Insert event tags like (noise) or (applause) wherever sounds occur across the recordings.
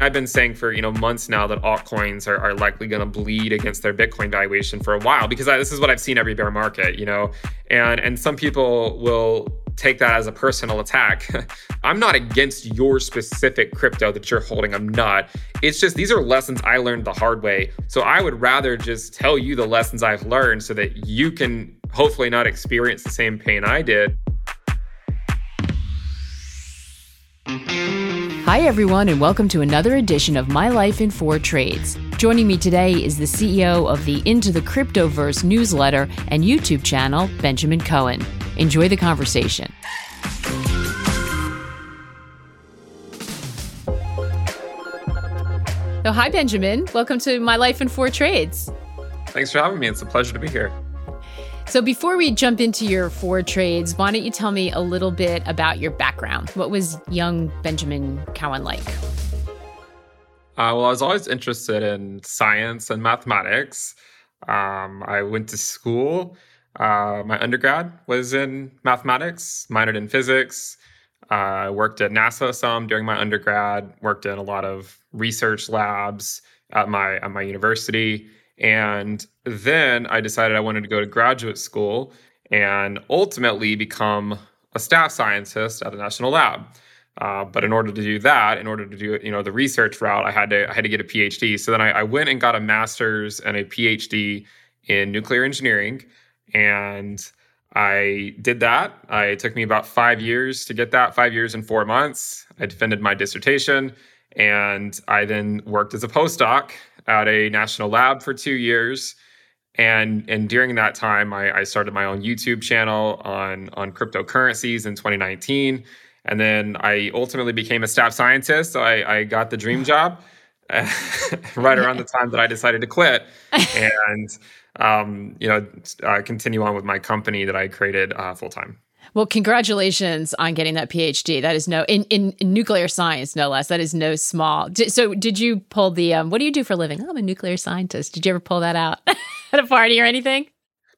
I've been saying for you know months now that altcoins are, are likely going to bleed against their Bitcoin valuation for a while because I, this is what I've seen every bear market, you know, and and some people will take that as a personal attack. (laughs) I'm not against your specific crypto that you're holding. I'm not. It's just these are lessons I learned the hard way. So I would rather just tell you the lessons I've learned so that you can hopefully not experience the same pain I did. Hi, everyone, and welcome to another edition of My Life in Four Trades. Joining me today is the CEO of the Into the Cryptoverse newsletter and YouTube channel, Benjamin Cowen. Enjoy the conversation. So, hi, Benjamin. Welcome to My Life in Four Trades. Thanks for having me. It's a pleasure to be here. So, before we jump into your four trades, why don't you tell me a little bit about your background? What was young Benjamin Cowen like? Uh, well, I was always interested in science and mathematics. Um, I went to school. Uh, my undergrad was in mathematics, minored in physics. Uh, I uh, worked at NASA some during my undergrad. Worked in a lot of research labs at my at my university. And then I decided I wanted to go to graduate school and ultimately become a staff scientist at a national lab. Uh, but in order to do that, in order to do you know the research route, I had to I had to get a PhD. So then I, I went and got a master's and a PhD in nuclear engineering, and I did that. I, it took me about five years to get that, five years and four months. I defended my dissertation, and I then worked as a postdoc at a national lab for two years. And, and during that time, I, I started my own YouTube channel on, on cryptocurrencies in 2019. And then I ultimately became a staff scientist. So I, I got the dream (laughs) job (laughs) right around the time that I decided to quit. (laughs) And, um, you know, uh, continue on with my company that I created uh, full time. Well, congratulations on getting that PhD. That is no in, in, in nuclear science, no less. That is no small. so, did you pull the? Um, what do you do for a living? Oh, I'm a nuclear scientist. Did you ever pull that out (laughs) at a party or anything?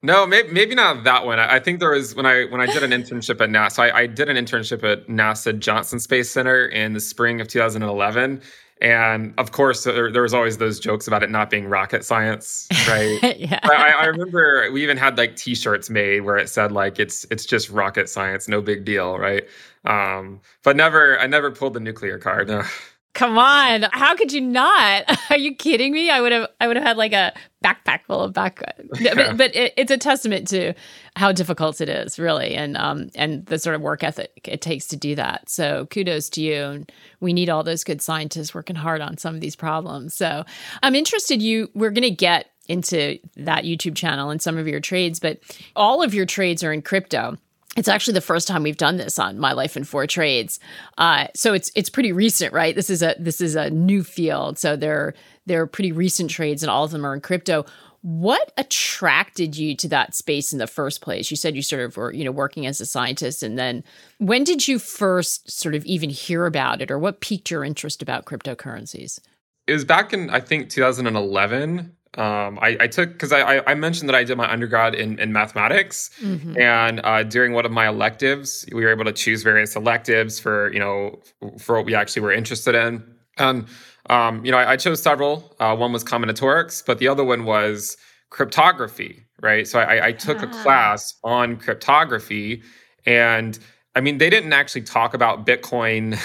No, maybe, maybe not that one. I think there was when I when I did an internship at NASA. I, I did an internship at NASA Johnson Space Center in the spring of 2011, and of course, there, there, was always those jokes about it not being rocket science, right? (laughs) yeah. I, I, remember we even had like T-shirts made where it said like it's it's just rocket science, no big deal, right? Um, but never, I never pulled the nuclear card. (laughs) No. Come on, how could you not? (laughs) Are you kidding me? I would have, I would have had like a backpack full of back. (laughs) but, but it, it's a testament to how difficult it is, really, and um, and the sort of work ethic it takes to do that. So kudos to you. And we need all those good scientists working hard on some of these problems. So I'm interested. You, we're going to get into that YouTube channel and some of your trades, but all of your trades are in crypto it's actually the first time we've done this on my life in four trades. Uh, so it's it's pretty recent right? This is a this is a new field. So they're they're pretty recent trades and all of them are in crypto. What attracted you to that space in the first place? You said you sort of were you know working as a scientist and then when did you first sort of even hear about it or what piqued your interest about cryptocurrencies? It was back in i think 2011 um, I, I, took because I, I, mentioned that I did my undergrad in, in mathematics, mm-hmm. and uh, during one of my electives, we were able to choose various electives for you know for what we actually were interested in. And um, you know, I, I chose several. Uh, one was combinatorics, but the other one was cryptography. Right, so I, I took ah. a class on cryptography, and I mean, they didn't actually talk about Bitcoin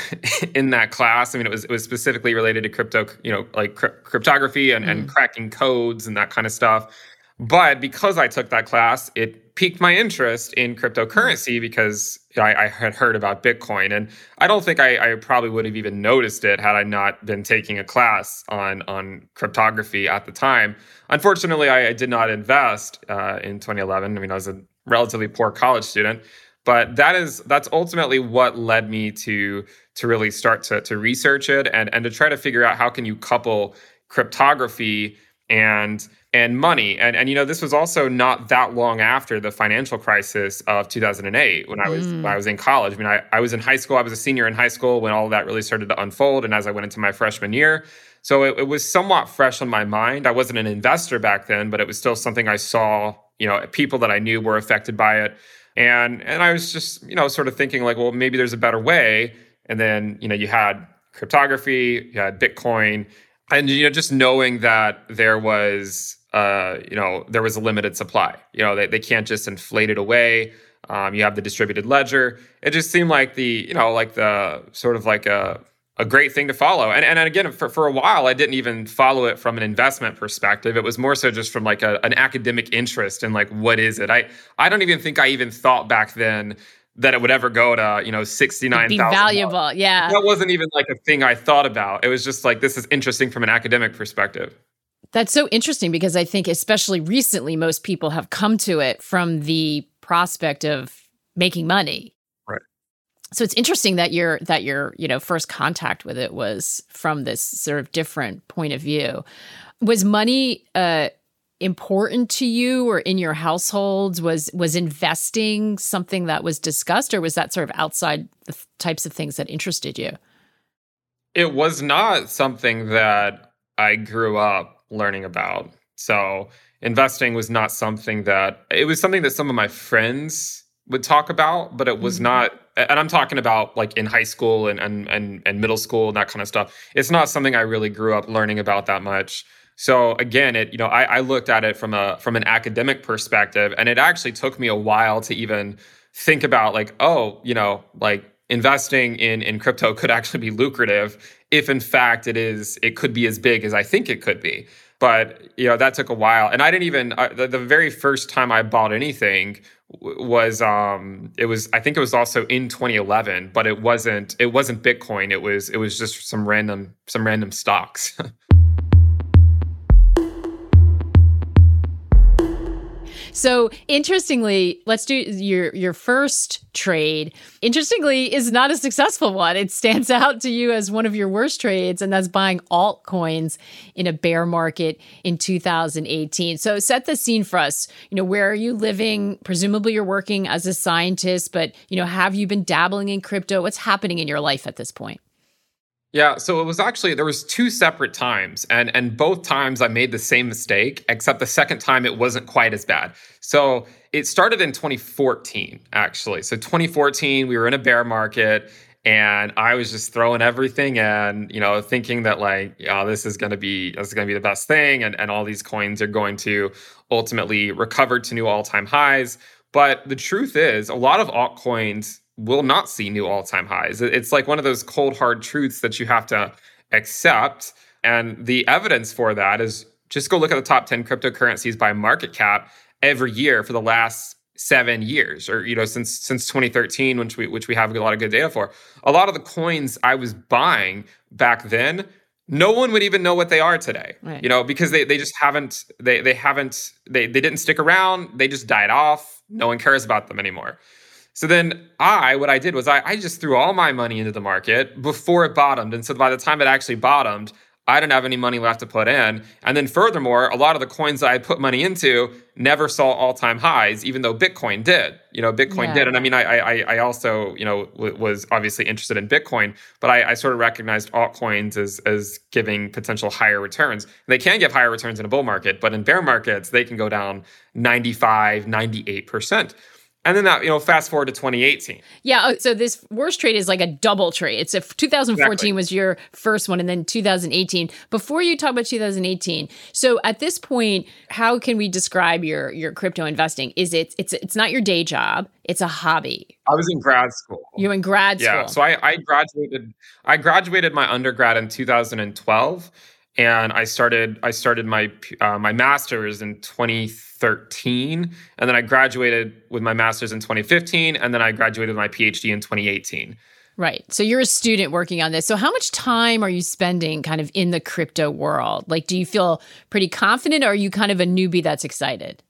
(laughs) in that class. I mean, it was it was specifically related to crypto, you know, like cryptography and, mm. and cracking codes and that kind of stuff. But because I took that class, it piqued my interest in cryptocurrency because I, I had heard about Bitcoin, and I don't think I, I, probably would have even noticed it had I not been taking a class on on cryptography at the time. Unfortunately, I, I did not invest uh, in 2011. I mean, I was a relatively poor college student but that is that's ultimately what led me to to really start to, to research it and and to try to figure out how can you couple cryptography and and money. And and you know, this was also not that long after the financial crisis of 2008 when I was mm. when I was in college. I mean, I, I was in high school. I was a senior in high school when all of that really started to unfold. And as I went into my freshman year, so it, it was somewhat fresh on my mind. I wasn't an investor back then, but it was still something I saw. You know, people that I knew were affected by it, and and I was just you know sort of thinking like, well, maybe there's a better way. And then you know, you had cryptography, you had Bitcoin, and you know, just knowing that there was uh, you know, there was a limited supply. You know, they, they can't just inflate it away. Um, you have the distributed ledger. It just seemed like the, you know, like the sort of like a, a great thing to follow. And, and again, for, for a while, I didn't even follow it from an investment perspective. It was more so just from like a, an academic interest in like, what is it? I, I don't even think I even thought back then that it would ever go to, you know, 69,000. Be valuable. Yeah. That wasn't even like a thing I thought about. It was just like, this is interesting from an academic perspective. That's so interesting because I think, especially recently, most people have come to it from the prospect of making money. So it's interesting that your that your you know first contact with it was from this sort of different point of view. Was money uh, important to you or in your households? Was was investing something that was discussed, or was that sort of outside the types of things that interested you? It was not something that I grew up learning about. So investing was not something that it was something that some of my friends would talk about, but it was mm-hmm. not and I'm talking about like in high school and, and and and middle school and that kind of stuff. It's not something I really grew up learning about that much. So again, it you know I, I looked at it from a from an academic perspective, and it actually took me a while to even think about like oh you know like investing in in crypto could actually be lucrative if in fact it is it could be as big as I think it could be. But you know that took a while, and I didn't even the, the, very first time I bought anything was um it was I think it was also in 2011, but it wasn't it wasn't Bitcoin. It was it was just some random some random stocks. (laughs) So interestingly, let's do your your first trade. Interestingly, is not a successful one. It stands (laughs) out to you as one of your worst trades, and that's buying altcoins in a bear market in 2018. So set the scene for us. You know, where are you living? Presumably you're working as a scientist, but you know, have you been dabbling in crypto? What's happening in your life at this point? Yeah, so it was actually there was two separate times and and both times I made the same mistake except the second time it wasn't quite as bad. So it started in 2014 actually. So 2014 we were in a bear market and I was just throwing everything in, you know, thinking that like, yeah, this is going to be this is to be the best thing and and all these coins are going to ultimately recover to new all-time highs. But the truth is, a lot of altcoins will not see new all time highs. It's like one of those cold, hard truths that you have to accept. And the evidence for that is just go look at the top 10 cryptocurrencies by market cap every year for the last seven years or you know since since 2013 which we which we have a lot of good data for a lot of the coins i was buying back then no one would even know what they are today right. you know because they, they just haven't they they haven't they, they didn't stick around they just died off no one cares about them anymore so then I, what I did was I, I just threw all my money into the market before it bottomed. And so by the time it actually bottomed, I didn't have any money left to put in. And then furthermore, a lot of the coins that I put money into never saw all-time highs, even though Bitcoin did. You know, Bitcoin yeah. did. And I mean, I, I, I also, you know, w- was obviously interested in Bitcoin, but I, I sort of recognized altcoins as as giving potential higher returns. They can give higher returns in a bull market, but in bear markets, they can go down 95, 98%. And then that, you know, fast forward to 2018. Yeah. Oh, so this worst trade is like a double trade. It's if 2014 exactly. was your first one and then 2018. Before you talk about 2018, so at this point, how can we describe your your crypto investing? Is it it's it's not your day job, it's a hobby. I was in grad school. You in grad school. Yeah. So I, I graduated I graduated my undergrad in 2012 and I started I started my uh, my master's in 2013, and then I graduated with my master's in 2015, and then I graduated with my PhD in 2018. Right. So you're a student working on this. So how much time are you spending kind of in the crypto world? Like, do you feel pretty confident, or are you kind of a newbie that's excited?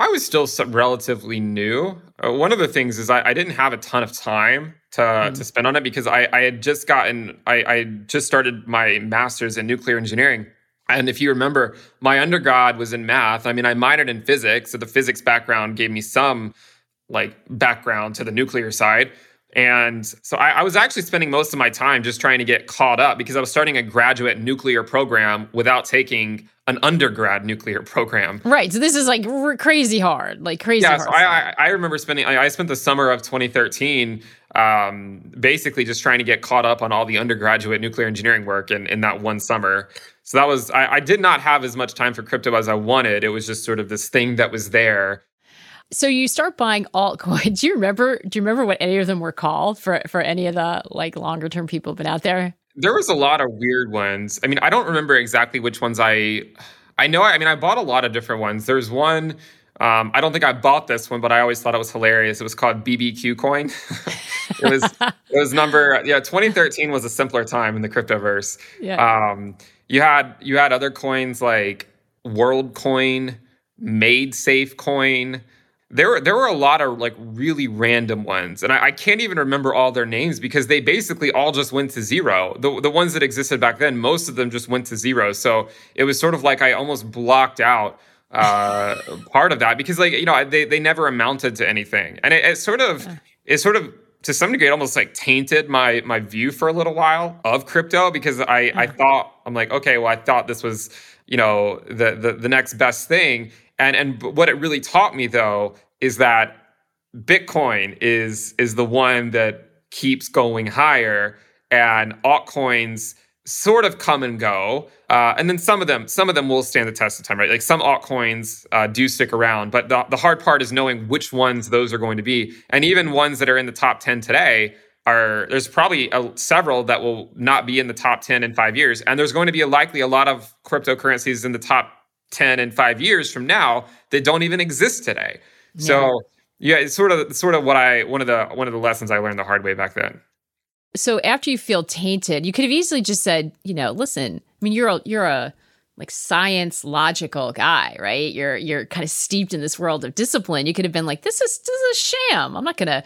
I was still relatively new. Uh, one of the things is I, I, didn't have a ton of time to, mm. to spend on it because I, I had just gotten, I, I just started my master's in nuclear engineering. And if you remember, my undergrad was in math. I mean, I minored in physics, so the physics background gave me some like background to the nuclear side. And so I, I, was actually spending most of my time just trying to get caught up because I was starting a graduate nuclear program without taking an undergrad nuclear program. Right. So this is like r- crazy hard, like crazy yeah, hard. So I, I, I, remember spending, I, I, spent the summer of 2013 um, basically just trying to get caught up on all the undergraduate nuclear engineering work in, in that one summer. So that was, I, I did not have as much time for crypto as I wanted. It was just sort of this thing that was there so you start buying altcoins. (laughs) Do you remember? Do you remember what any of them were called for for any of the like longer term people been out there? There was a lot of weird ones. I mean, I don't remember exactly which ones I. I know. I mean, I bought a lot of different ones. There's one. Um, I don't think I bought this one, but I always thought it was hilarious. It was called BBQ coin. (laughs) it was it was number yeah. 2013 was a simpler time in the cryptoverse. Yeah. Um, you had you had other coins like World Coin, MaidSafeCoin there were there were a lot of like really random ones, and I, I, can't even remember all their names because they basically all just went to zero. The the ones that existed back then, most of them just went to zero. So it was sort of like I almost blocked out uh, (laughs) part of that because like you know they they never amounted to anything, and it, it sort of it sort of to some degree it almost like tainted my my view for a little while of crypto because I I thought I'm like okay well I thought this was you know the the the next best thing and and what it really taught me though is that Bitcoin is is the one that keeps going higher, and altcoins sort of come and go. Uh, and then some of them, some of them will stand the test of time, right? Like some altcoins uh, do stick around, but the, the hard part is knowing which ones those are going to be. And even ones that are in the top 10 today are, there's probably a, several that will not be in the top 10 in five years. And there's going to be a, likely a lot of cryptocurrencies in the top 10 and five years from now that don't even exist today. Yeah. So yeah, it's sort of sort of what I one of the one of the lessons I learned the hard way back then. So after you feel tainted, you could have easily just said, you know, listen, I mean, you're a you're a like science logical guy, right? You're you're kind of steeped in this world of discipline. You could have been like, this is this is a sham. I'm not gonna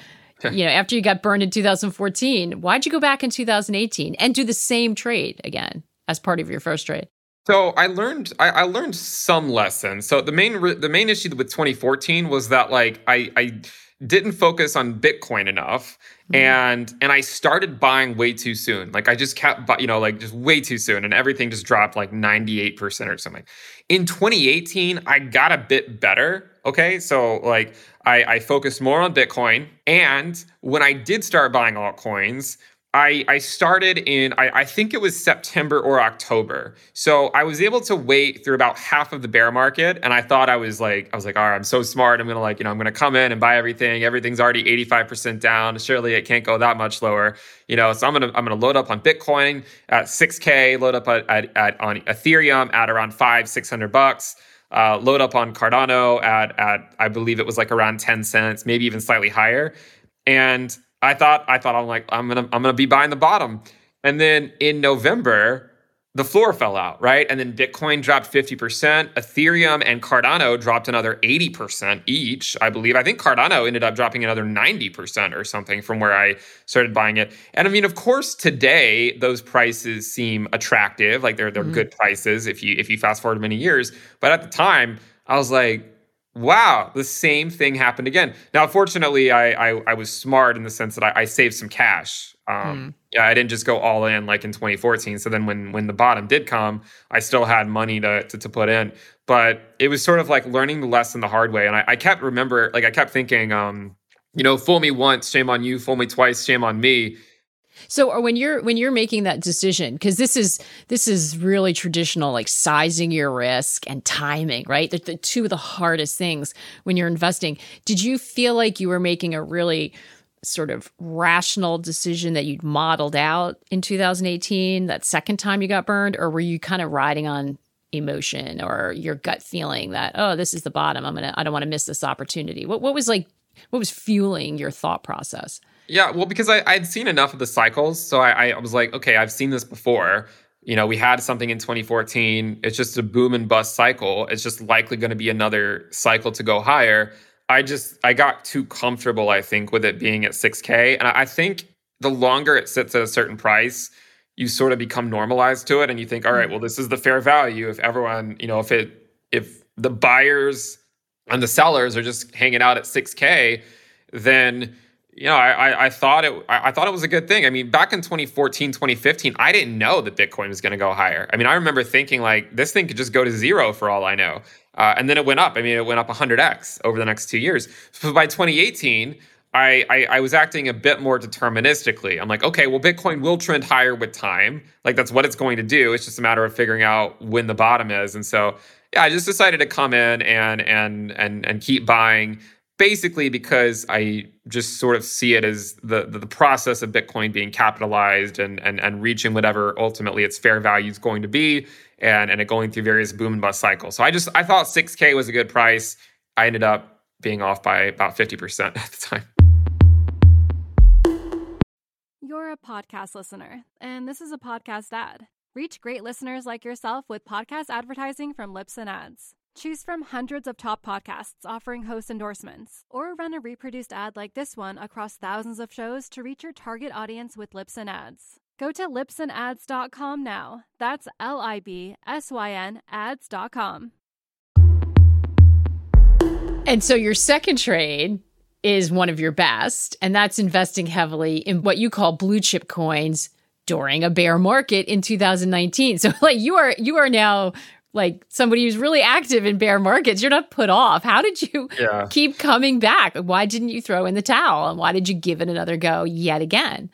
you know, after you got burned in 2014, why'd you go back in 2018 and do the same trade again as part of your first trade? So I learned I, I, learned some lessons. So the main the main issue with 2014 was that like I I didn't focus on Bitcoin enough, mm-hmm. and and I started buying way too soon. Like I just kept you know like just way too soon, and everything just dropped like 98 percent or something. In 2018, I got a bit better. Okay, so like I, I focused more on Bitcoin, and when I did start buying altcoins I, I started in I, I, think it was September or October. So I was able to wait through about half of the bear market. And I thought I was like, I was like, all right, I'm so smart. I'm gonna like, you know, I'm gonna come in and buy everything. Everything's already 85% down. Surely it can't go that much lower. You know, so I'm gonna I'm gonna load up on Bitcoin at 6K, load up at, at, at on Ethereum at around five, six hundred bucks. Uh, load up on Cardano at at I believe it was like around 10 cents, maybe even slightly higher. And I thought I thought I'm like I'm gonna I'm gonna be buying the bottom, and then in November the floor fell out, right? And then Bitcoin dropped 50%, Ethereum and Cardano dropped another 80% each, I believe. I think Cardano ended up dropping another 90% or something from where I started buying it. And I mean, of course, today those prices seem attractive, like they're they're mm-hmm. good prices if you if you fast forward many years. But at the time, I was like, wow, the same thing happened again. Now, fortunately, I I, I was smart in the sense that I, I saved some cash. Um, mm. Yeah, I didn't just go all in like in 2014. So then when when the bottom did come, I still had money to to, to put in. But it was sort of like learning the lesson the hard way. And I, I kept remember like I kept thinking, um, you know, fool me once, shame on you. Fool me twice, shame on me. So when you're when you're making that decision, because this is this is really traditional, like sizing your risk and timing, right? They're the two of the hardest things when you're investing. Did you feel like you were making a really sort of rational decision that you'd modeled out in 2018, that second time you got burned, or were you kind of riding on emotion or your gut feeling that, oh, this is the bottom. I'm gonna I don't want to miss this opportunity. What what was like what was fueling your thought process? Yeah, well, because I, I'd seen enough of the cycles. So I, I was like, okay, I've seen this before. You know, we had something in 2014. It's just a boom and bust cycle. It's just likely going to be another cycle to go higher. I just, I got too comfortable, I think, with it being at 6K. And I think the longer it sits at a certain price, you sort of become normalized to it and you think, all right, well, this is the fair value. If everyone, you know, if it, if the buyers and the sellers are just hanging out at 6K, then you know, I, I thought it I thought it was a good thing. I mean, back in 2014, 2015, I didn't know that Bitcoin was going to go higher. I mean, I remember thinking like this thing could just go to zero for all I know, uh, and then it went up. I mean, it went up 100x over the next two years. So by 2018, I, I, I was acting a bit more deterministically. I'm like, okay, well, Bitcoin will trend higher with time. Like that's what it's going to do. It's just a matter of figuring out when the bottom is. And so, yeah, I just decided to come in and and and and keep buying basically because I just sort of see it as the, the, the process of Bitcoin being capitalized and, and and reaching whatever ultimately its fair value is going to be, and and it going through various boom and bust cycles. So I just I thought 6K was a good price. I ended up being off by about 50% (laughs) at the time. You're a podcast listener, and this is a podcast ad. Reach great listeners like yourself with podcast advertising from Libsyn Ads. Choose from hundreds of top podcasts offering host endorsements, or run a reproduced ad like this one across thousands of shows to reach your target audience with Libsyn Ads. Go to libsynads.com now. That's L I B S Y N ads.com. And so your second trade is one of your best, and that's investing heavily in what you call blue chip coins during a bear market in 2019. So (laughs) like you are you are now like somebody who's really active in bear markets. You're not put off. How did you yeah. keep coming back? Why didn't you throw in the towel? And why did you give it another go yet again?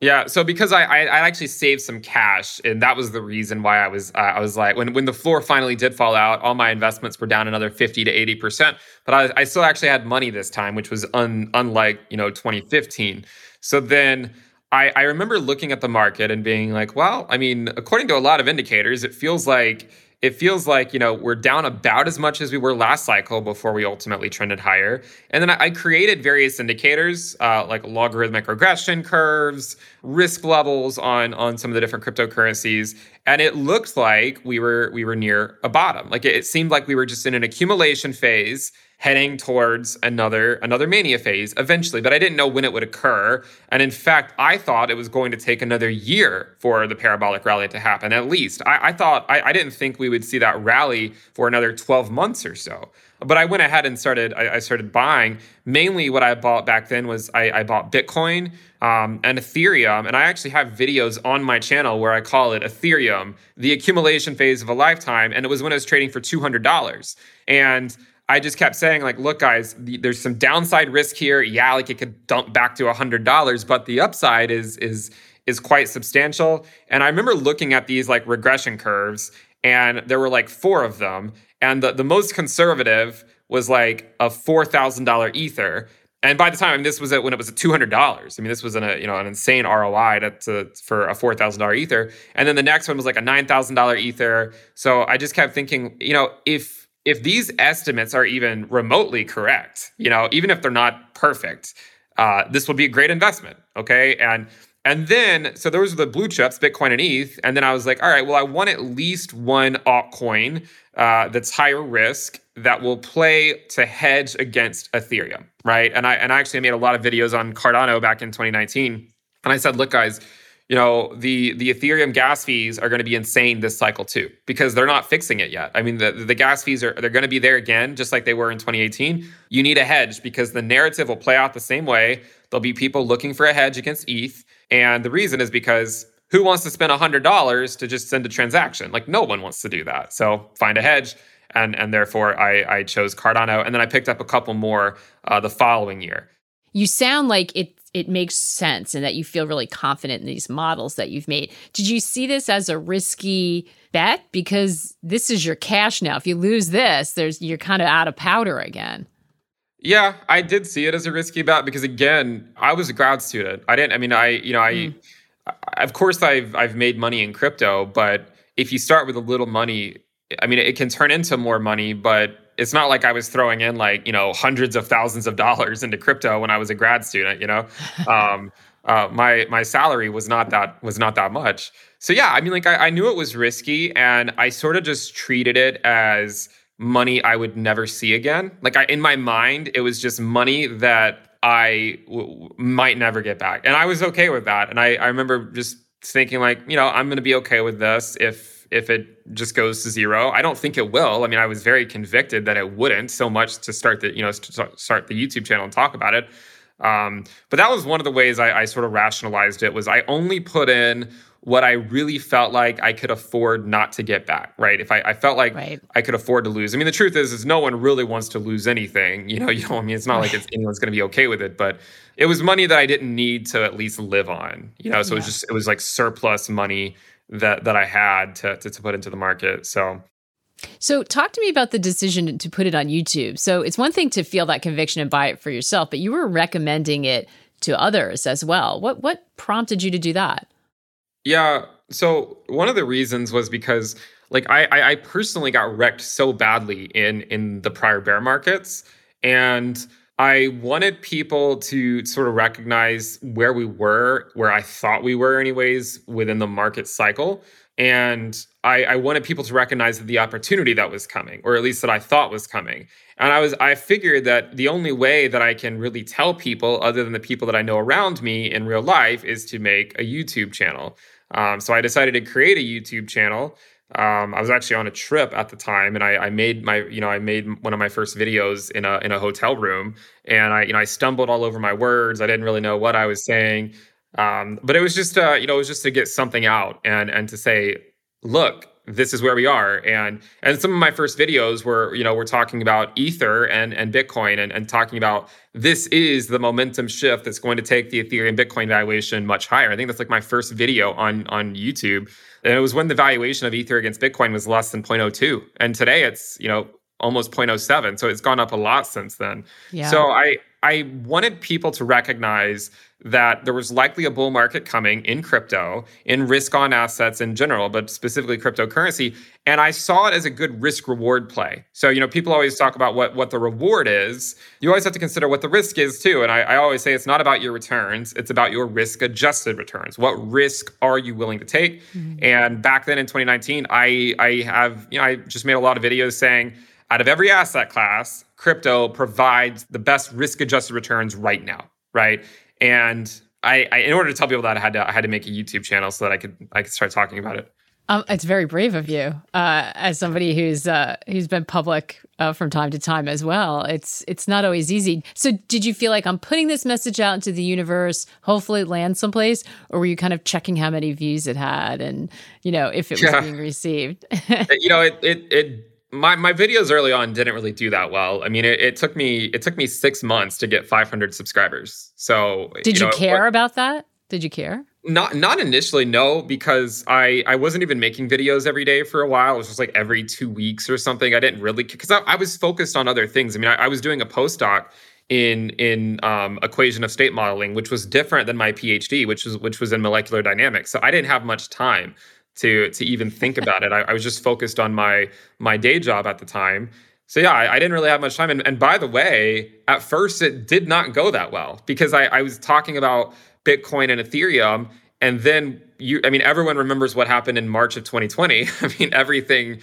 Yeah, so because I, I, I actually saved some cash, and that was the reason why I was uh, I was like when when the floor finally did fall out, all my investments were down another fifty to eighty percent, but I, I still actually had money this time, which was un, unlike you know 2015. So then I I remember looking at the market and being like, well, I mean, according to a lot of indicators, it feels like it feels like you know we're down about as much as we were last cycle before we ultimately trended higher. And then i, created various indicators uh, like logarithmic regression curves risk levels on on some of the different cryptocurrencies. And it looked like we were we were near a bottom. Like it, it seemed like we were just in an accumulation phase heading towards another another mania phase eventually but i didn't know when it would occur. And in fact i thought it was going to take another year for the parabolic rally to happen at least. I, I thought I, I, didn't think we would see that rally for another 12 months or so. But i went ahead and started i, I started buying. Mainly what i bought back then was i, bought bitcoin um, and ethereum. And i actually have videos on my channel where i call it ethereum the accumulation phase of a lifetime. And it was when i was trading for $200 and I just kept saying, like, look, guys, the, there's some downside risk here. Yeah, like it could dump back to hundred dollars, but the upside is is is quite substantial. And I remember looking at these like regression curves, and there were like four of them, and the the most conservative was like a four thousand dollar ether. And by the time I mean, this was at when it was at two hundred dollars. I mean, this was an, a you know an insane ROI to, to for a four thousand dollar ether. And then the next one was like a nine thousand dollar ether. So I just kept thinking, you know, if if these estimates are even remotely correct, you know, even if they're not perfect, uh, this will be a great investment. Okay. And and then so those are the blue chips, Bitcoin and ETH. And then I was like, all right, well, I want at least one altcoin uh, that's higher risk that will play to hedge against Ethereum, right? And I and I actually made a lot of videos on Cardano back in 2019. And I said, look, guys, you know the the ethereum gas fees are going to be insane this cycle too because they're not fixing it yet. I mean the, the gas fees are they're going to be there again just like they were in 2018 you need a hedge because the narrative will play out the same way. There'll be people looking for a hedge against eth and the reason is because who wants to spend $100 to just send a transaction? Like no one wants to do that. So find a hedge and and therefore i i chose cardano and then i picked up a couple more uh, the following year. You sound like it it makes sense and that you feel really confident in these models that you've made. Did you see this as a risky bet because this is your cash now. If you lose this, there's you're kind of out of powder again. Yeah, I did see it as a risky bet because again, I was a grad student. I didn't I mean I you know I mm. of course I've I've made money in crypto, but if you start with a little money, I mean it can turn into more money, but it's not like I was throwing in like you know hundreds of thousands of dollars into crypto when I was a grad student. You know, (laughs) um, uh, my my salary was not that was not that much. So yeah, I mean, like I, I knew it was risky, and I sort of just treated it as money I would never see again. Like I, in my mind, it was just money that I w- might never get back, and I was okay with that. And I, I remember just thinking like, you know, I'm going to be okay with this if if it just goes to zero. I don't think it will. I mean, I was very convicted that it wouldn't so much to start the, you know, start the YouTube channel and talk about it. Um, but that was one of the ways I, I sort of rationalized it was I only put in what I really felt like I could afford not to get back, right? If I, I felt like right. I could afford to lose. I mean, the truth is, is no one really wants to lose anything. You know, (laughs) you know, I mean, it's not like it's, anyone's going to be okay with it, but it was money that I didn't need to at least live on. You know, so yeah. it was just it was like surplus money that that I had to, to to put into the market. So so, talk to me about the decision to put it on YouTube. So, it's one thing to feel that conviction and buy it for yourself, but you were recommending it to others as well. What what prompted you to do that? Yeah. So one of the reasons was because like I, I personally got wrecked so badly in in the prior bear markets and I wanted people to sort of recognize where we were, where I thought we were, anyways, within the market cycle. And I, I, wanted people to recognize the opportunity that was coming, or at least that I thought was coming. And I was I figured that the only way that I can really tell people, other than the people that I know around me in real life, is to make a YouTube channel. Um, so I decided to create a YouTube channel. Um, I was actually on a trip at the time, and I, I, made my, you know, I made one of my first videos in a in a hotel room, and I, you know, I stumbled all over my words. I didn't really know what I was saying, um, but it was just, uh, you know, it was just to get something out and and to say, look, this is where we are. And and some of my first videos were you know we're talking about ether and and bitcoin and, and talking about this is the momentum shift that's going to take the ethereum bitcoin valuation much higher. I think that's like my first video on on youtube and it was when the valuation of ether against bitcoin was less than 0.02 and today it's you know almost 0.07 so it's gone up a lot since then. Yeah. so i i wanted people to recognize that there was likely a bull market coming in crypto, in risk on assets in general, but specifically cryptocurrency. And I saw it as a good risk reward play. So, you know, people always talk about what, what the reward is. You always have to consider what the risk is too. And I, I always say it's not about your returns, it's about your risk adjusted returns. What risk are you willing to take? Mm-hmm. And back then in 2019, I, I have, you know, I just made a lot of videos saying, out of every asset class, crypto provides the best risk adjusted returns right now, right? And I, I, in order to tell people that I had to I had to make a YouTube channel so that I could I could start talking about it. Um, it's very brave of you, uh, as somebody who's uh, who's been public uh, from time to time as well. It's it's not always easy. So, did you feel like I'm putting this message out into the universe, hopefully it lands someplace, or were you kind of checking how many views it had and you know if it was yeah. being received? (laughs) you know, it it it my my videos early on didn't really do that well. I mean, it, it took me it took me six months to get 500 subscribers. So did you, know, care about that? Did you care? Not not initially, no, because I I wasn't even making videos every day for a while. It was just like every two weeks or something. I didn't really because I, I, was focused on other things. I mean, I, I was doing a postdoc in in um, equation of state modeling, which was different than my PhD, which was which was in molecular dynamics. So I didn't have much time to to even think about it. I, I, was just focused on my my day job at the time. So yeah, I, I, didn't really have much time. And, and by the way, at first it did not go that well because I, I was talking about Bitcoin and Ethereum, and then you I mean everyone remembers what happened in March of 2020. (laughs) I mean everything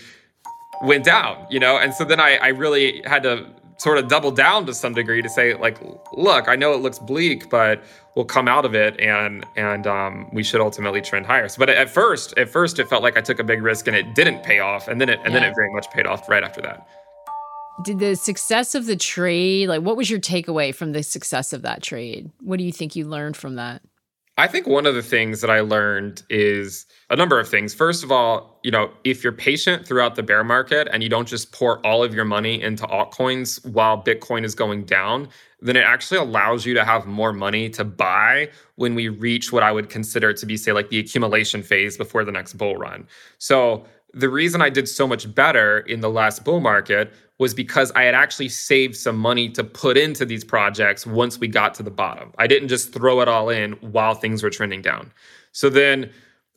went down, you know, and so then I, I really had to sort of double down to some degree to say like look i know it looks bleak but we'll come out of it and and um, we should ultimately trend higher. So, but at first at first it felt like i took a big risk and it didn't pay off and then it and yeah. then it very much paid off right after that. Did the success of the trade like what was your takeaway from the success of that trade? What do you think you learned from that I think one of the things that I learned is a number of things. First of all, you know, if you're patient throughout the bear market and you don't just pour all of your money into altcoins while Bitcoin is going down, then it actually allows you to have more money to buy when we reach what I would consider to be, say, like the accumulation phase before the next bull run. So the reason I did so much better in the last bull market was because I had actually saved some money to put into these projects once we got to the bottom. I didn't just throw it all in while things were trending down. So then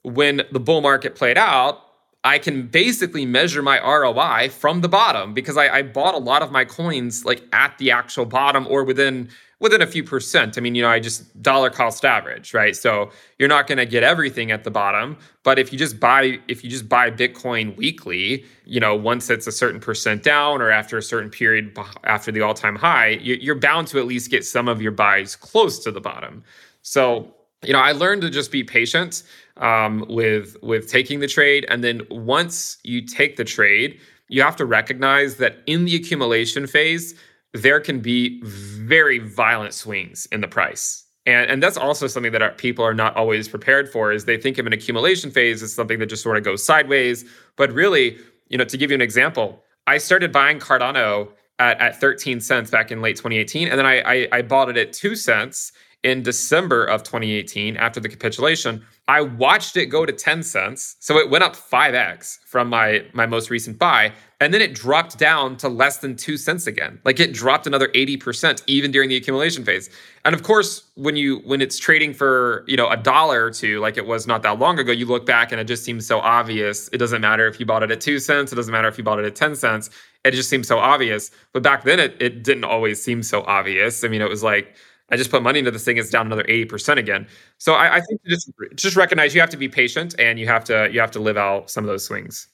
when the bull market played out, I can basically measure my ROI from the bottom because I, I bought a lot of my coins like at the actual bottom or within within a few percent. I mean, you know, I just dollar cost average, right? So you're not going to get everything at the bottom, but if you just buy if you just buy Bitcoin weekly, you know, once it's a certain percent down or after a certain period after the all-time high, you're bound to at least get some of your buys close to the bottom. So, you know, I learned to just be patient. um, with with taking the trade, and then once you take the trade, you have to recognize that in the accumulation phase, there can be very violent swings in the price. And, and that's also something that our, people are not always prepared for is they think of an accumulation phase as something that just sort of goes sideways. But really, you know, to give you an example, I started buying Cardano at, at 13 cents back in late 2018. And then I, I, I bought it at two cents in December of 2018 after the capitulation. I watched it go to 10 cents. So it went up 5x from my my most recent buy and then it dropped down to less than 2 cents again. Like it dropped another 80% even during the accumulation phase. And of course, when you when it's trading for, you know, a dollar or two like it was not that long ago, you look back and it just seems so obvious. It doesn't matter if you bought it at 2 cents, it doesn't matter if you bought it at 10 cents. It just seems so obvious. But back then it it didn't always seem so obvious. I mean, it was like I just put money into this thing, it's down another 80% again. So I, I think just just recognize you have to be patient and you have to you have to live out some of those swings.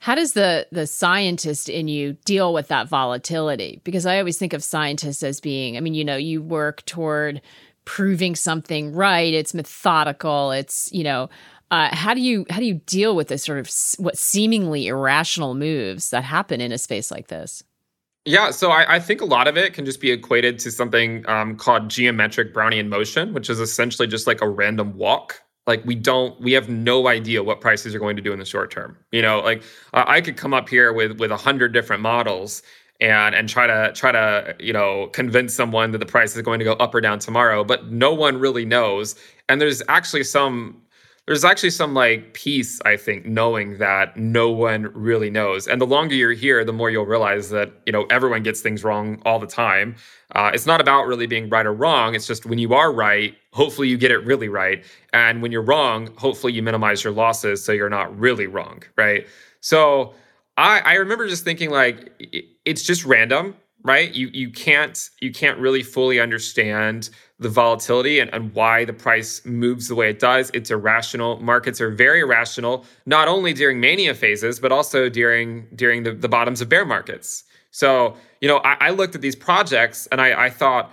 How does the the scientist in you deal with that volatility? Because I always think of scientists as being, I mean, you know, you work toward proving something right. It's methodical. It's, you know, uh, how do you how do you deal with this sort of what seemingly irrational moves that happen in a space like this? Yeah, so I, I, think a lot of it can just be equated to something um, called geometric Brownian motion, which is essentially just like a random walk. Like we don't, we have no idea what prices are going to do in the short term. You know, like uh, I could come up here with with a hundred different models and and try to try to you know convince someone that the price is going to go up or down tomorrow, but no one really knows. And there's actually some there's actually some like peace i think knowing that no one really knows. And the longer you're here the more you'll realize that you know everyone gets things wrong all the time. Uh, it's not about really being right or wrong. It's just when you are right hopefully you get it really right. And when you're wrong hopefully you minimize your losses so you're not really wrong right? So i i remember just thinking like it's just random right you you can't you can't really fully understand the volatility and, and why the price moves the way it does. It's irrational. Markets are very irrational, not only during mania phases, but also during during the, the bottoms of bear markets. So, you know, I, I looked at these projects and I, I thought,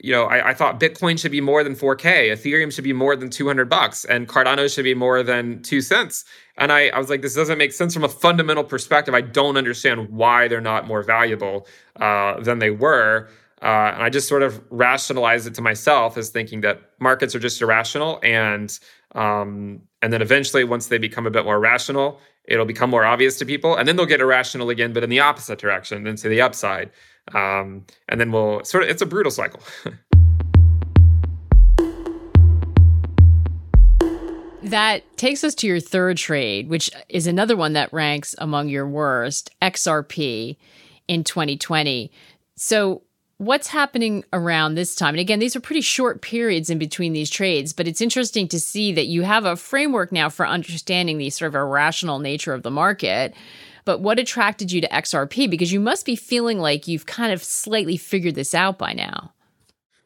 you know, I, I, thought Bitcoin should be more than 4K, Ethereum should be more than 200 bucks, and Cardano should be more than two cents. And I, I was like, this doesn't make sense from a fundamental perspective. I don't understand why they're not more valuable uh, than they were. Uh, and I just sort of rationalized it to myself as thinking that markets are just irrational, and um, and then eventually, once they become a bit more rational, it'll become more obvious to people, and then they'll get irrational again, but in the opposite direction, then to the upside, um, and then we'll sort of it's a brutal cycle. (laughs) that takes us to your third trade, which is another one that ranks among your worst, XRP in 2020. So what's happening around this time? And again, these are pretty short periods in between these trades, but it's interesting to see that you have a framework now for understanding the sort of irrational nature of the market. But what attracted you to XRP? Because you must be feeling like you've kind of slightly figured this out by now.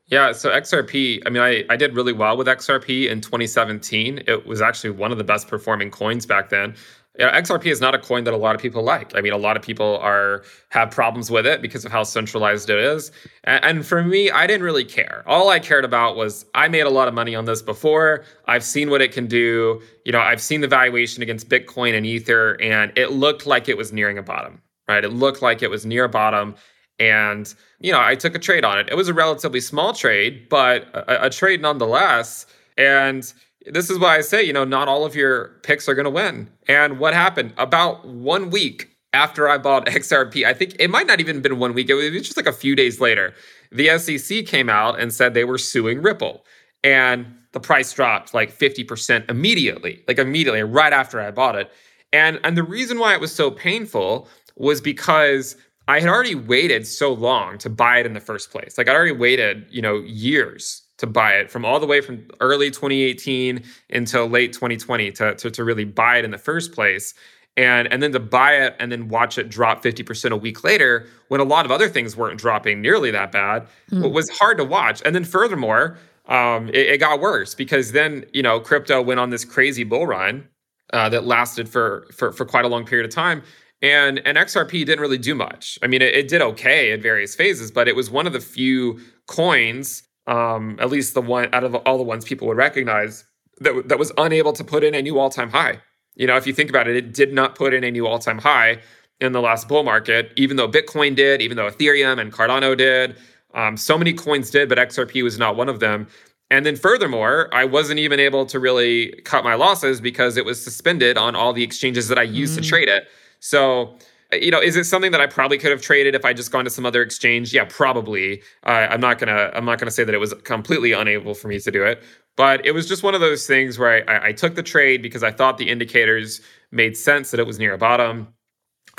Yeah, so XRP, I mean, I, I did really well with XRP in 2017. It was actually one of the best performing coins back then. XRP is not a coin that a lot of people like. I mean, a lot of people are have problems with it because of how centralized it is. And, and, for me, I didn't really care. All I cared about was I made a lot of money on this before. I've seen what it can do. You know, I've seen the valuation against Bitcoin and Ether, and it looked like it was nearing a bottom. Right? It looked like it was near a bottom. And you know, I took a trade on it. It was a relatively small trade, but a, a trade nonetheless. And this is why I say, you know, not all of your picks are going to win. And what happened? About one week after I bought (laughs) XRP, I think it might not even have been one week, it was just like a few days later, the SEC came out and said they were suing Ripple. And the price dropped like 50% immediately, like immediately, right after I bought it. And, and the reason why it was so painful was because I had already waited so long to buy it in the first place. Like I'd already waited, you know, years to buy it from all the way from early 2018 until late 2020 to, to, to really buy it in the first place. And and then to buy it and then watch it drop 50% a week later when a lot of other things weren't dropping nearly that bad mm. was hard to watch. And then furthermore um, it, it, got worse because then you know crypto went on this crazy bull run uh, that lasted for, for for quite a long period of time. And and xrp didn't really do much. I mean it, it did okay at various phases but it was one of the few coins um, at least the one out of all the ones people would recognize that, that was unable to put in a new all-time high. You know, if you think about it, it did not put in a new all-time high in the last bull market, even though Bitcoin did, even though Ethereum and Cardano did. Um, so many coins did, but XRP was not one of them. And then furthermore, I wasn't even able to really cut my losses because it was suspended on all the exchanges that I used mm. to trade it. So, you know, is it something that I probably could have traded if I just gone to some other exchange? Yeah, probably. Uh, I'm not gonna I'm not gonna say that it was completely unable for me to do it, but it was just one of those things where I, I took the trade because I thought the indicators made sense that it was near a bottom.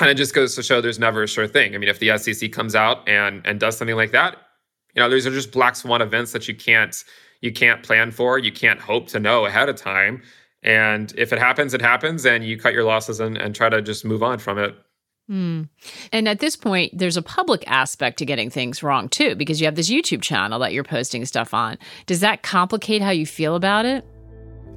And it just goes to show there's never a sure thing. I mean, if the SEC comes out and and does something like that, you know, these are just black swan events that you can't you can't plan for, you can't hope to know ahead of time. And if it happens, it happens, and you cut your losses and, and try to just move on from it. Mm. And at this point, there's a public aspect to getting things wrong too, because you have this YouTube channel that you're posting stuff on. Does that complicate how you feel about it?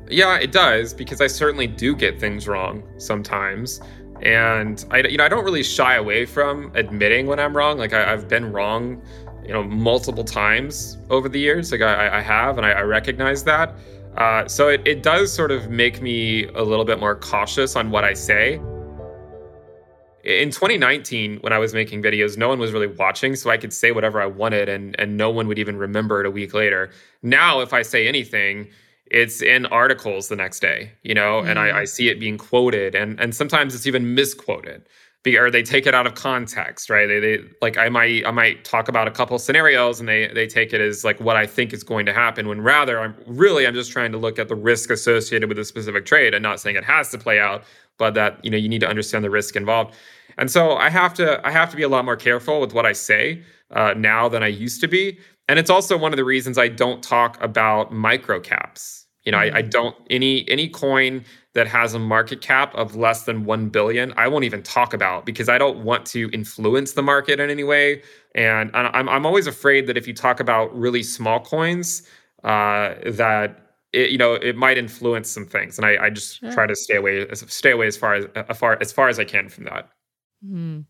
Yeah, it does, because I certainly do get things wrong sometimes. And I, you know, I don't really shy away from admitting when I'm wrong. Like I, have been wrong, you know, multiple times over the years. Like I, I have, and I, I recognize that. Uh, so it, it does sort of make me a little bit more cautious on what I say. In 2019, when I was making videos, no one was really watching, so I could say whatever I wanted, and and no one would even remember it a week later. Now, if I say anything, it's in articles the next day, you know, mm-hmm. and I, I, see it being quoted, and and sometimes it's even misquoted, or they take it out of context, right? They, they like I might I might talk about a couple scenarios, and they they take it as like what I think is going to happen, when rather I'm really I'm just trying to look at the risk associated with a specific trade, and not saying it has to play out, but that you know you need to understand the risk involved, and so I have to I have to be a lot more careful with what I say uh, now than I used to be and it's also one of the reasons I don't talk about micro caps. You know, mm-hmm. I, I, mm. don't any any coin that has a market cap of less than one billion, I won't even talk about because I don't want to influence the market in any way. And I'm I'm always afraid that if you talk about really small coins, uh, that it, you know it might influence some things, and I, I just sure. try to stay away stay away as far as, as far as far as I can from that. Mm.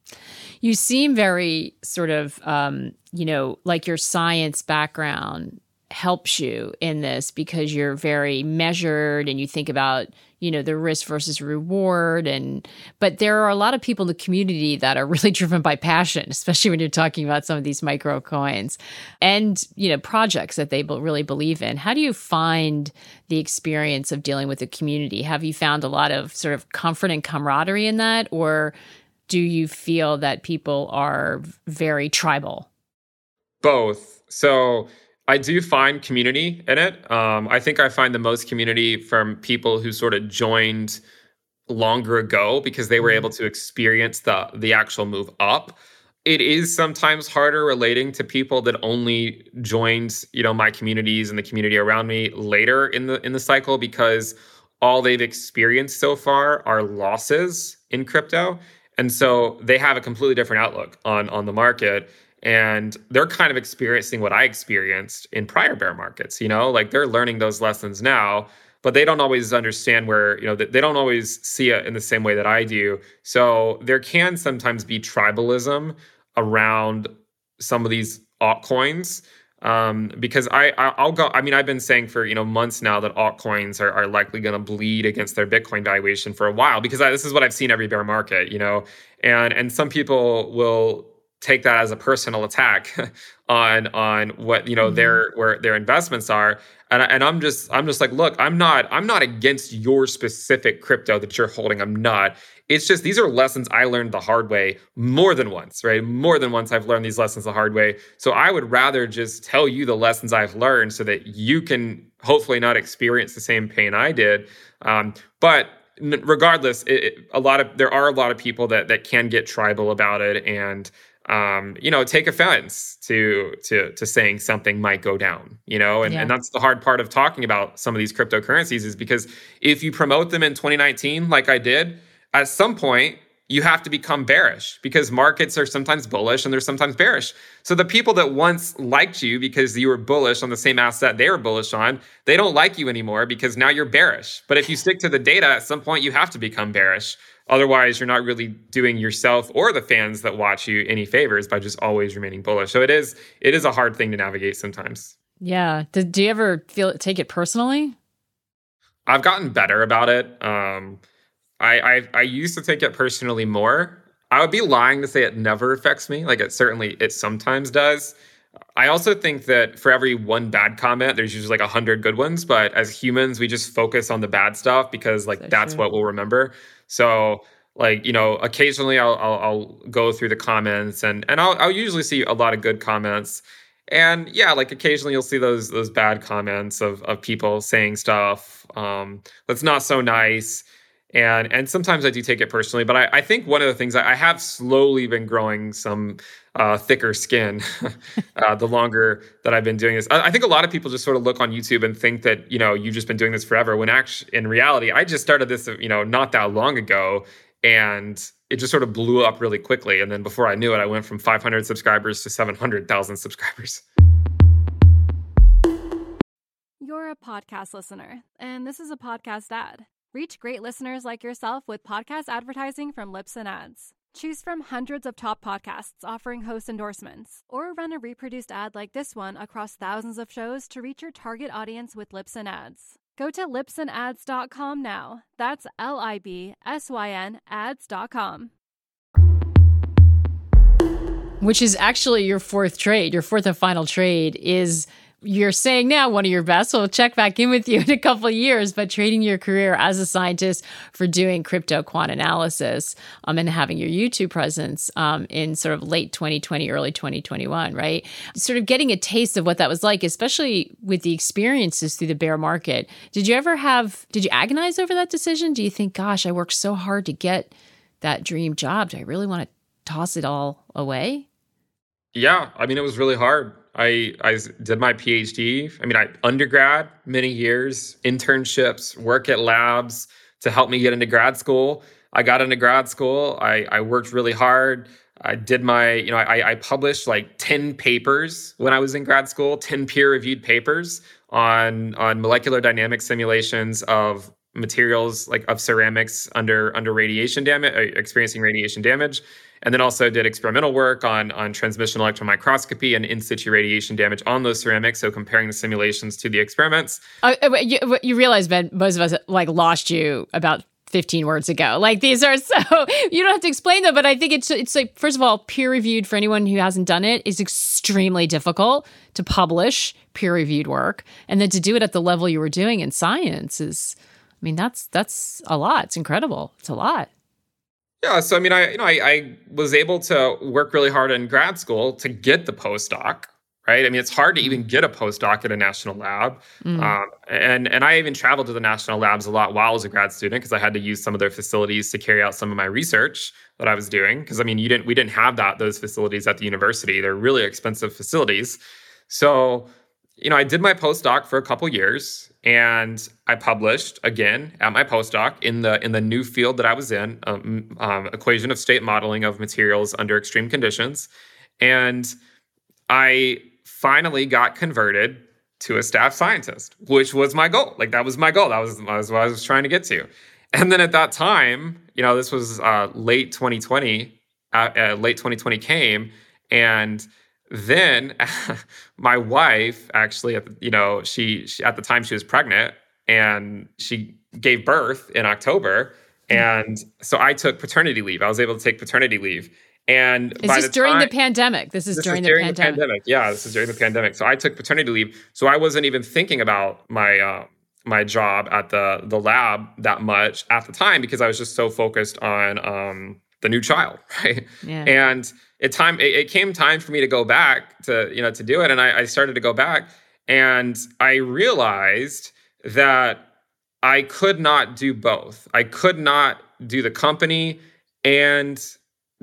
You seem very sort of, um, you know, like your science background helps you in this because you're very measured and you think about you know the risk versus reward and but there are a lot of people in the community that are (laughs) really driven by passion especially when you're talking about some of these micro coins and you know projects that they really believe in how do you find the experience of dealing with the community have you found a lot of sort of comfort and camaraderie in that or do you feel that people are very tribal? Both. So I do find community in it. Um, I think I find the most community from people who sort of joined longer ago because they were able mm-hmm. to experience the the actual move up. It is sometimes harder relating to people that only joined, you know, my communities and the community around me later in the in the cycle because all they've experienced so far are losses in crypto and so they have a completely different outlook on on the market and they're kind of experiencing what I experienced in prior bear markets, you know, like they're learning those lessons now, but they don't always understand where, you know, they don't always see it in the same way that I do. So there can sometimes be tribalism around some of these altcoins um, because I, I will go. I mean, I've been saying for you know months now that altcoins are, are likely going to bleed against their Bitcoin valuation for a while because I, this is what I've seen every bear market, you know, and and some people will take that as a personal attack (laughs) on on what you know mm-hmm. their where their investments are and, and i'm just i'm just like look i'm not i'm not against your specific crypto that you're holding i'm not it's just these are lessons I learned the hard way more than once, right? More than once I've learned these lessons the hard way. So I would rather just tell you the lessons I've learned so that you can hopefully not experience the same pain I did. Um, but regardless, it, it, a lot of there are a lot of people that that can get tribal about it and um, you know, take offense to to to saying something might go down, you know, and, yeah. and that's the hard part of talking about some of these cryptocurrencies is because if you promote them in 2019, like I did, at some point you have to become bearish because markets are sometimes bullish and they're sometimes bearish. So the people that once liked you because you were bullish on the same asset they were bullish on, they don't like you anymore because now you're bearish. But if you stick to the data, at some point you have to become bearish. Otherwise, you're not really doing yourself or the fans that watch you any favors by just always remaining bullish. So it is it is a hard thing to navigate sometimes. Yeah. Did, do you ever feel take it personally? I've gotten better about it. Um, I, I I used to take it personally more. I would be lying to say it never affects me. Like it certainly it sometimes does. I also think that for every one bad comment, there's usually like a hundred good ones. But as humans, we just focus on the bad stuff because like so that's true. what we'll remember. So like you know, occasionally I'll, I'll, I'll go through the comments and and I'll I'll usually see a lot of good comments. And yeah, like occasionally you'll see those those bad comments of of people saying stuff um, that's not so nice and and sometimes I do take it personally. But I, I think one of the things I, I have slowly been growing some uh, thicker skin (laughs) uh, the longer that I've been doing this. I, I, think a lot of people just sort of look on YouTube and think that you know you've just been doing this forever. When actually, in reality, I just started this you know not that long ago, and it just sort of blew up really quickly. And then before I knew it, I went from 500 subscribers to 700,000 subscribers. You're a podcast listener, and this is a podcast ad. Reach great listeners like yourself with podcast advertising from Libsyn Ads. Choose from hundreds of top podcasts offering host endorsements, or run a reproduced ad like this one across thousands of shows to reach your target audience with Libsyn Ads. Go to libsynads.com now. That's L I B S Y N ads.com. Which is actually your fourth trade. Your fourth and final trade is you're saying now one of your best. We'll check back in with you (laughs) in a couple years, but trading your career as a scientist for doing crypto quant analysis um, and having your YouTube presence um, in sort of late 2020, early 2021, right? Sort of getting a taste of what that was like, especially with the experiences through the bear market. Did you ever have, did you agonize over that decision? Do you think, gosh, I worked so hard to get that dream job. Do I really want to toss it all away? Yeah. I mean, it was really hard. I I did my PhD. I mean, I undergrad many years, internships, work at labs to help me get into grad school. I got into grad school. I, I worked really hard. I did my, you know, I, I published like 10 papers when I was in grad school, 10 peer-reviewed papers on on molecular dynamic simulations of materials like of ceramics under under radiation damage, uh, experiencing radiation damage and then also did experimental work on, on transmission electron microscopy and in situ radiation damage on those ceramics. So comparing the simulations to the experiments. Uh, uh you, you realize, Ben, most of us like lost you about 15 words ago. Like these are so (laughs) you don't have to explain them, but I think it's it's like first of all, peer reviewed for anyone who hasn't done it is extremely difficult to publish peer reviewed work, and then to do it at the level you were doing in science is, I mean, that's that's a lot. It's incredible. It's a lot. Yeah, so I mean, I you know, I, I was able to work really hard in grad school to get the postdoc, right? I mean, it's hard to even get a postdoc at a national lab, mm. um, and and I even traveled to the national labs a lot while I was a grad student because I had to use some of their facilities to carry out some of my research that I was doing. Because I mean, you didn't we didn't have that those facilities at the university; they're really expensive facilities. So you know, I did my postdoc for a couple years and I published again at my postdoc in the in the new field that I was in, um, um, equation of state modeling of materials under extreme conditions, and I finally got converted to a staff scientist, which was my goal. Like that was my goal. That was, that was what I was trying to get to. And then at that time, you know, this was uh, late 2020. Uh, uh, late 2020 came, and then (laughs) my wife actually you know she, she, at the time she was pregnant and she gave birth in october hmm. and so i took paternity leave i was able to take paternity leave and this the during time, the pandemic this is this during, the, during pandemic. the, pandemic. yeah this is during the pandemic so i took paternity leave so i wasn't even thinking about my uh, my job at the the lab that much at the time because i was just so focused on um, the new child (laughs) right yeah. and it time it, it, came time for me to go back to you know to do it and I, I started to go back and i realized that i could not do both. I could not do the company and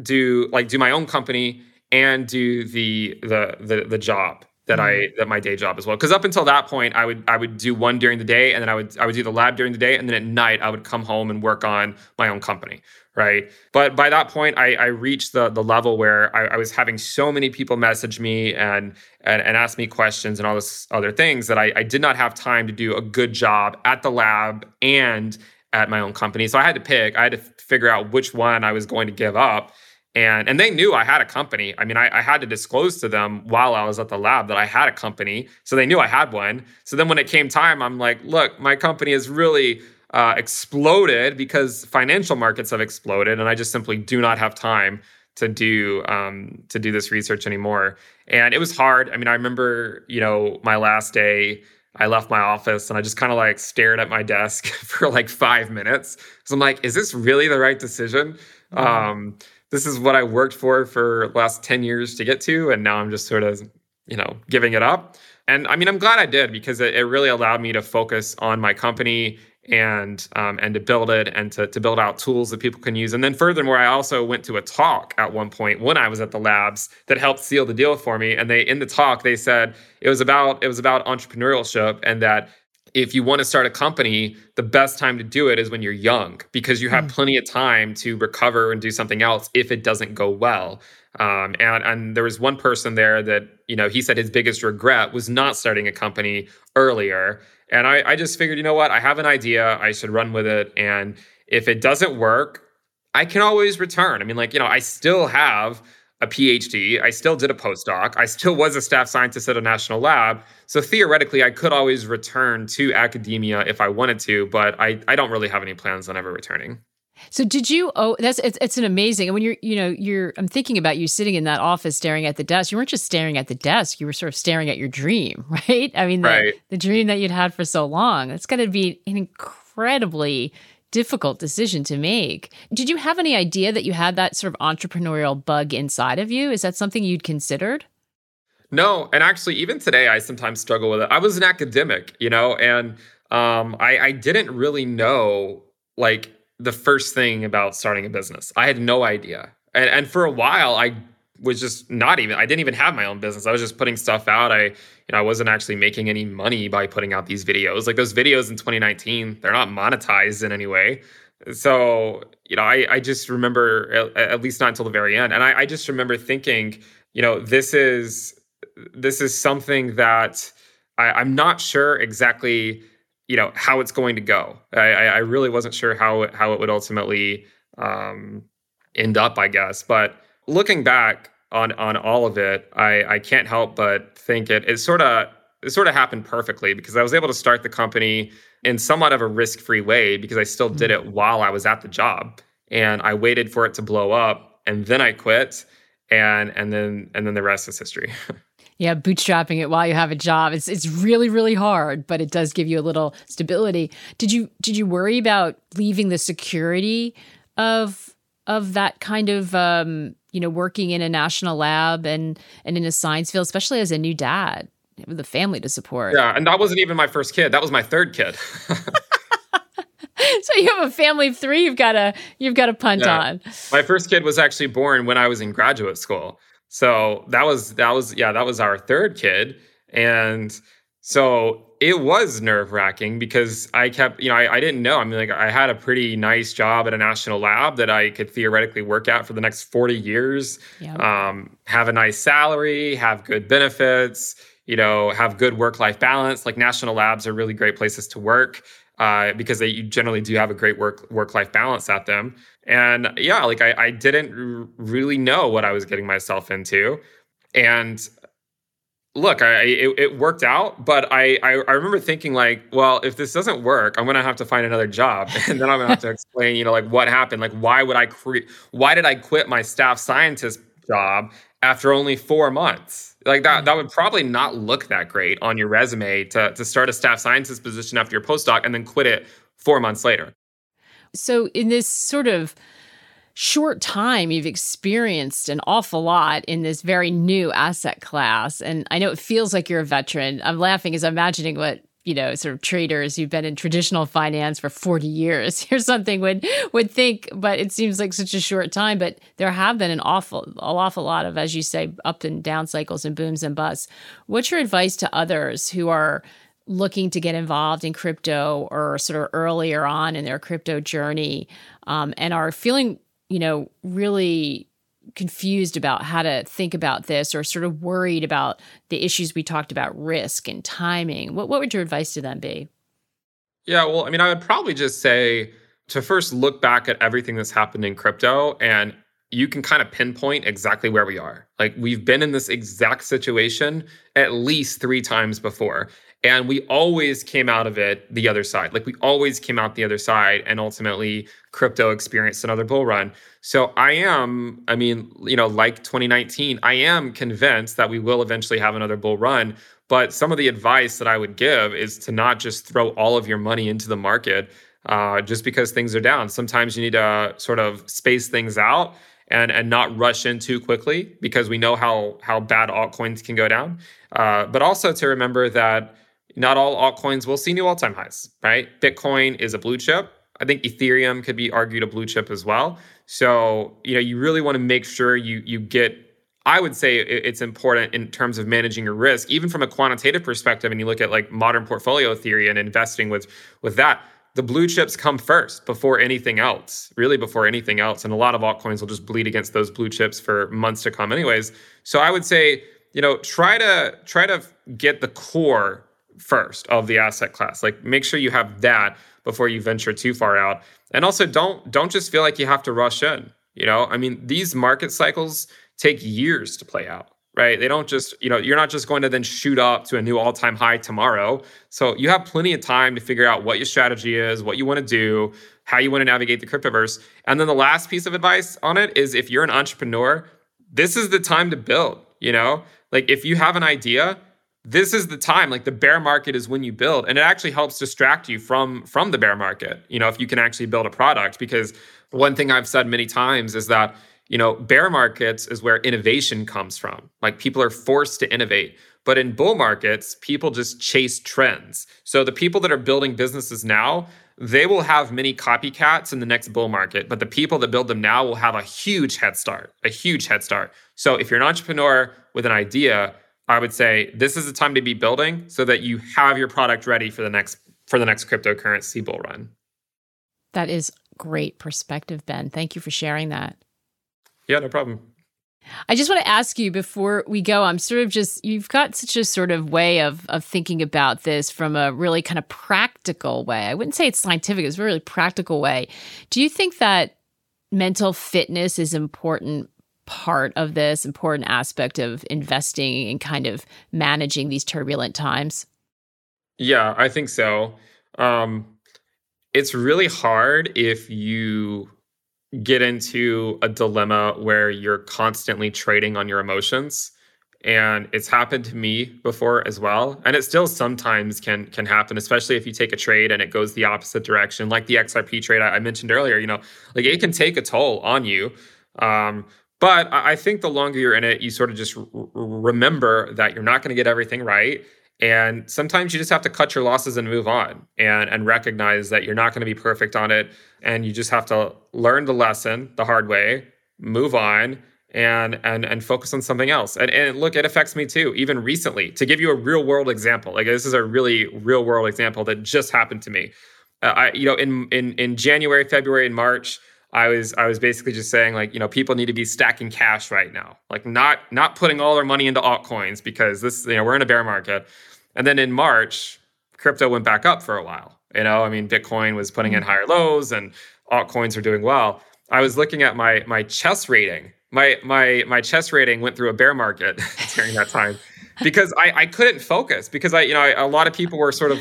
do like do my own company and do the the the, the job that mm-hmm. I that my day job as well. Because up until that point, I would I would do one during the day, and then I would I would do the lab during the day, and then at night I would come home and work on my own company, right? But by that point, I, I reached the the level where I, I, was having so many people message me and, and and ask me questions and all this other things that I, I did not have time to do a good job at the lab and at my own company. So I had to pick. I had to figure out which one I was going to give up. And and they knew I had a company. I mean, I, I, had to disclose to them while I was at the lab that I had a company, so they knew I had one. So then when it came time, I'm like, look, my company has really uh, exploded because financial markets have exploded, and I just simply do not have time to do um, to do this research anymore. And it was hard. I mean, I remember, you know, my last day. I left my office and I just kind of like stared at my desk (laughs) for like five minutes. So I'm like, is this really the right decision? Mm-hmm. Um, this is what I worked for for the last 10 years to get to. And now I'm just sort of, you know, giving it up. And I mean, I'm glad I did because it, it really allowed me to focus on my company and um, and to build it and to, to build out tools that people can use. And then furthermore, I also went to a talk at one point when I was at the labs that helped seal the deal for me. And they in the talk they said it was about it was about entrepreneurship and that if you want to start a company, the best time to do it is when you're young because you have mm. plenty of time to recover and do something else if it doesn't go well. Um, and and there was one person there that you know he said his biggest regret was not starting a company earlier. And I, I just figured, you know what, I have an idea, I should run with it. And if it doesn't work, I can always return. I mean, like you know, I still have a PhD. I still did a postdoc. I still was a staff scientist at a national lab. So theoretically, I could always return to academia if I wanted to, but I, I don't really have any plans on ever returning. So did you oh that's it's, it's an amazing and when you're you know you're I'm thinking about you sitting in that office staring at the desk you weren't just staring at the desk you were sort of staring at your dream (laughs) right I mean the, right. the dream that you'd had for so long it's going to be an incredibly difficult decision to make. Did you have any idea that you had that sort of entrepreneurial bug inside of you? Is that something you'd considered? No, and actually, even today, I sometimes struggle with it. I was an academic, you know, and um, I, I didn't really know like the first thing about starting a business. I had no idea, and and for a while, I was just not even I didn't even have my own business. I was just putting stuff out. I you know I wasn't actually making any money by putting out these videos. Like those videos in 2019, they're not monetized in any way. So you know I I just remember at, at least not until the very end, and I, I just remember thinking you know this is this is something that I, I'm not sure exactly you know how it's going to go. I, I really wasn't sure how how it would ultimately um, end up, I guess, but looking back on on all of it, I I can't help but think it it sort of it sort of happened perfectly because I was able to start the company in somewhat of a risk-free way because I still did mm-hmm. it while I was at the job and I waited for it to blow up and then I quit and and then and then the rest is history. (laughs) yeah, bootstrapping it while you have a job. It's it's really really hard, but it does give you a little stability. Did you did you worry about leaving the security of of that kind of um you know, working in a national lab and and in a science field, especially as a new dad with a family to support. Yeah, and that wasn't even my first kid. That was my third kid. (laughs) (laughs) so you have a family of three you've got to you've got to punt yeah. on. My first kid was actually born when I was in graduate school. So that was that was yeah, that was our third kid. And so it was nerve wracking because I kept, you know, I, I, didn't know. I mean, like, I had a pretty nice job at a national lab that I could theoretically work at for the next 40 years, yep. um, have a nice salary, have good benefits, you know, have good work life balance. Like, national labs are really great places to work uh, because they generally do have a great work work life balance at them. And yeah, like, I, I didn't r- really know what I was getting myself into. And look, I it, it, worked out, but I, I, I remember thinking like, well, if this doesn't work, I'm gonna have to find another job, (laughs) and then I'm gonna have to explain, you know, like what happened, like why would I create, why did I quit my staff scientist job after only four months? Like that, mm-hmm. that would probably not look that great on your resume to to start a staff scientist position after your postdoc and then quit it four months later. So in this sort of short time, you've experienced an awful lot in this very new asset class. And I know it feels like you're a veteran. I'm laughing as I'm imagining what you know, sort of traders who've been in traditional finance for 40 years. (laughs) Here's something would would think, but it seems like such a short time. But there have been an awful, an awful lot of, as you say, up and down cycles and booms and busts. What's your advice to others who are looking to get involved in crypto or sort of earlier on in their crypto journey um, and are feeling you know, really confused about how to think about this or sort of worried about the issues we talked about risk and timing what, what would your advice to them be yeah well i mean i would probably just say to first look back at everything that's happened in crypto and you can kind of pinpoint exactly where we are. Like we've been in this exact situation at least three times before. And we always came out of it the other side. Like we always came out the other side and ultimately crypto experienced another bull run. So I am, I mean, you know, like 2019, I am convinced that we will eventually have another bull run. But some of the advice that I would give is to not just throw all of your money into the market uh, just because things are down. Sometimes you need to sort of space things out and and not rush in too quickly because we know how how bad altcoins can go down. Uh, but also to remember that not all altcoins will see new all-time highs, right? Bitcoin is a blue chip. I think Ethereum could be argued a blue chip as well. So, you know, you really want to make sure you you get I would say it's important in terms of managing your risk, even from a quantitative perspective. And you look at like modern portfolio theory and investing with with that, the blue chips come first before anything else, really before anything else. And a lot of altcoins will just bleed against those blue chips for months to come, anyways. So I would say, you know, try to try to get the core first of the asset class. Like make sure you have that before you venture too far out. And also don't don't just feel like you have to rush in. You know, I mean, these market cycles take years to play out, right? They don't just, you know, you're not just going to then shoot up to a new all-time high tomorrow. So you have plenty of time to figure out what your strategy is, what you want to do, how you want to navigate the cryptoverse. And then the last piece of advice on it is if you're an entrepreneur, this is the time to build, you know? Like if you have an idea, this is the time like the bear market is when you build and it actually helps distract you from from the bear market you know if you can actually build a product because one thing i've said many times is that you know bear markets is where innovation comes from. Like people are forced to innovate but in bull markets people just chase trends. So the people that are building businesses now they will have many copycats in the next bull market but the people that build them now will have a huge head start a huge head start. So if you're an entrepreneur with an idea I would say this is the time to be building so that you have your product ready for the next for the next cryptocurrency bull run. That is great perspective, Ben. Thank you for sharing that. Yeah, no problem. I just want to ask you before we go, I'm sort of just you've got such a sort of way of of thinking about this from a really kind of practical way. I wouldn't say it's scientific, it's a really practical way. Do you think that mental fitness is important part of this important aspect of investing and kind of managing these turbulent times? Yeah, I think so. Um, it's really hard if you get into a dilemma where you're constantly trading on your emotions and it's happened to me before as well and it still sometimes can can happen especially if you take a trade and it goes the opposite direction like the xrp trade i, I mentioned earlier you know like it can take a toll on you um, but I think the longer you're in it, you sort of just r- remember that you're not going to get everything right. And sometimes you just have to cut your losses and move on and, and recognize that you're not going to be perfect on it. And you just have to learn the lesson the hard way, move on, and and and focus on something else. And, and look, it affects me too, even recently. To give you a real world example, like this is a really real world example that just happened to me. Uh, I, you know, in in in January, February, and March, I was I was basically just saying like you know people need to be stacking cash right now, like not not putting all their money into altcoins because this you know we're in a bear market. And then in March, crypto went back up for a while. You know, I mean, Bitcoin was putting in mm-hmm. higher lows and altcoins are doing well. I was looking at my my chess rating. My my my chess rating went through a bear market (laughs) during that time (laughs) because I, I couldn't focus because I you know I, a lot of people were sort of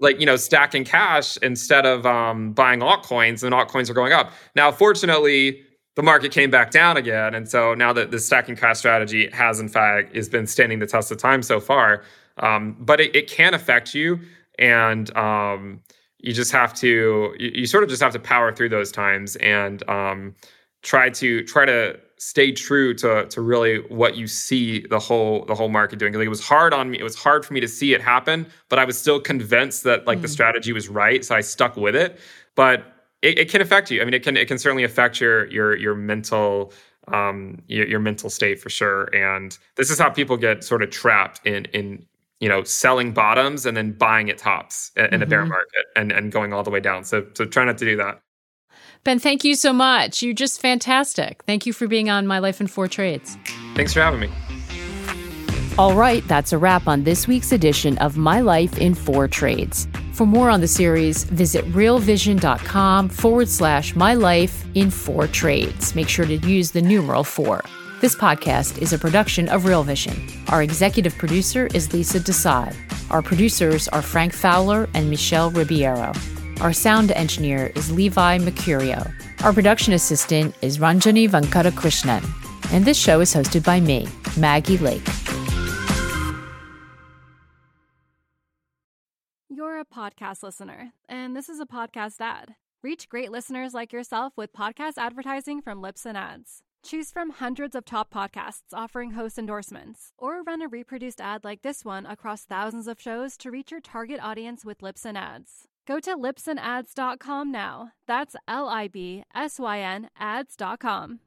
like you know stacking cash instead of um, buying altcoins and altcoins are going up. Now fortunately the market came back down again and so now that the stacking cash strategy has in fact has been standing the test of time so far um, but it, it, can affect you and um, you just have to you, you, sort of just have to power through those times and um, try to try to stay true to to really what you see the whole the whole market doing. Like it was hard on me. It was hard for me to see it happen, but I was still convinced that like mm. the strategy was right, so I stuck with it. But it, it, can affect you. I mean, it can it can certainly affect your your your mental um your, your mental state for sure. And this is how people get sort of trapped in in you know selling bottoms and then buying at tops in mm-hmm. a bear market and and going all the way down. So so try not to do that. Ben, thank you so much. You're just fantastic. Thank you for being on My Life in Four Trades. Thanks for having me. All right, that's a wrap on this week's edition of My Life in Four Trades. For more on the series, visit realvision.com forward slash my life in four trades. Make sure to use the numeral four. This podcast is a production of Real Vision. Our executive producer is Lisa Desai. Our producers are Frank Fowler and Michelle Ribeiro. Our sound engineer is Levi Mercurio. Our production assistant is Ranjani Venkatakrishnan. And this show is hosted by me, Maggie Lake. You're a podcast listener, and this is a podcast ad. Reach great listeners like yourself with podcast advertising from Libsyn Ads. Choose from hundreds of top podcasts offering host endorsements, or run a reproduced ad like this one across thousands of shows to reach your target audience with Libsyn Ads. Go to libsynads.com now. That's L I B S Y N ads.com.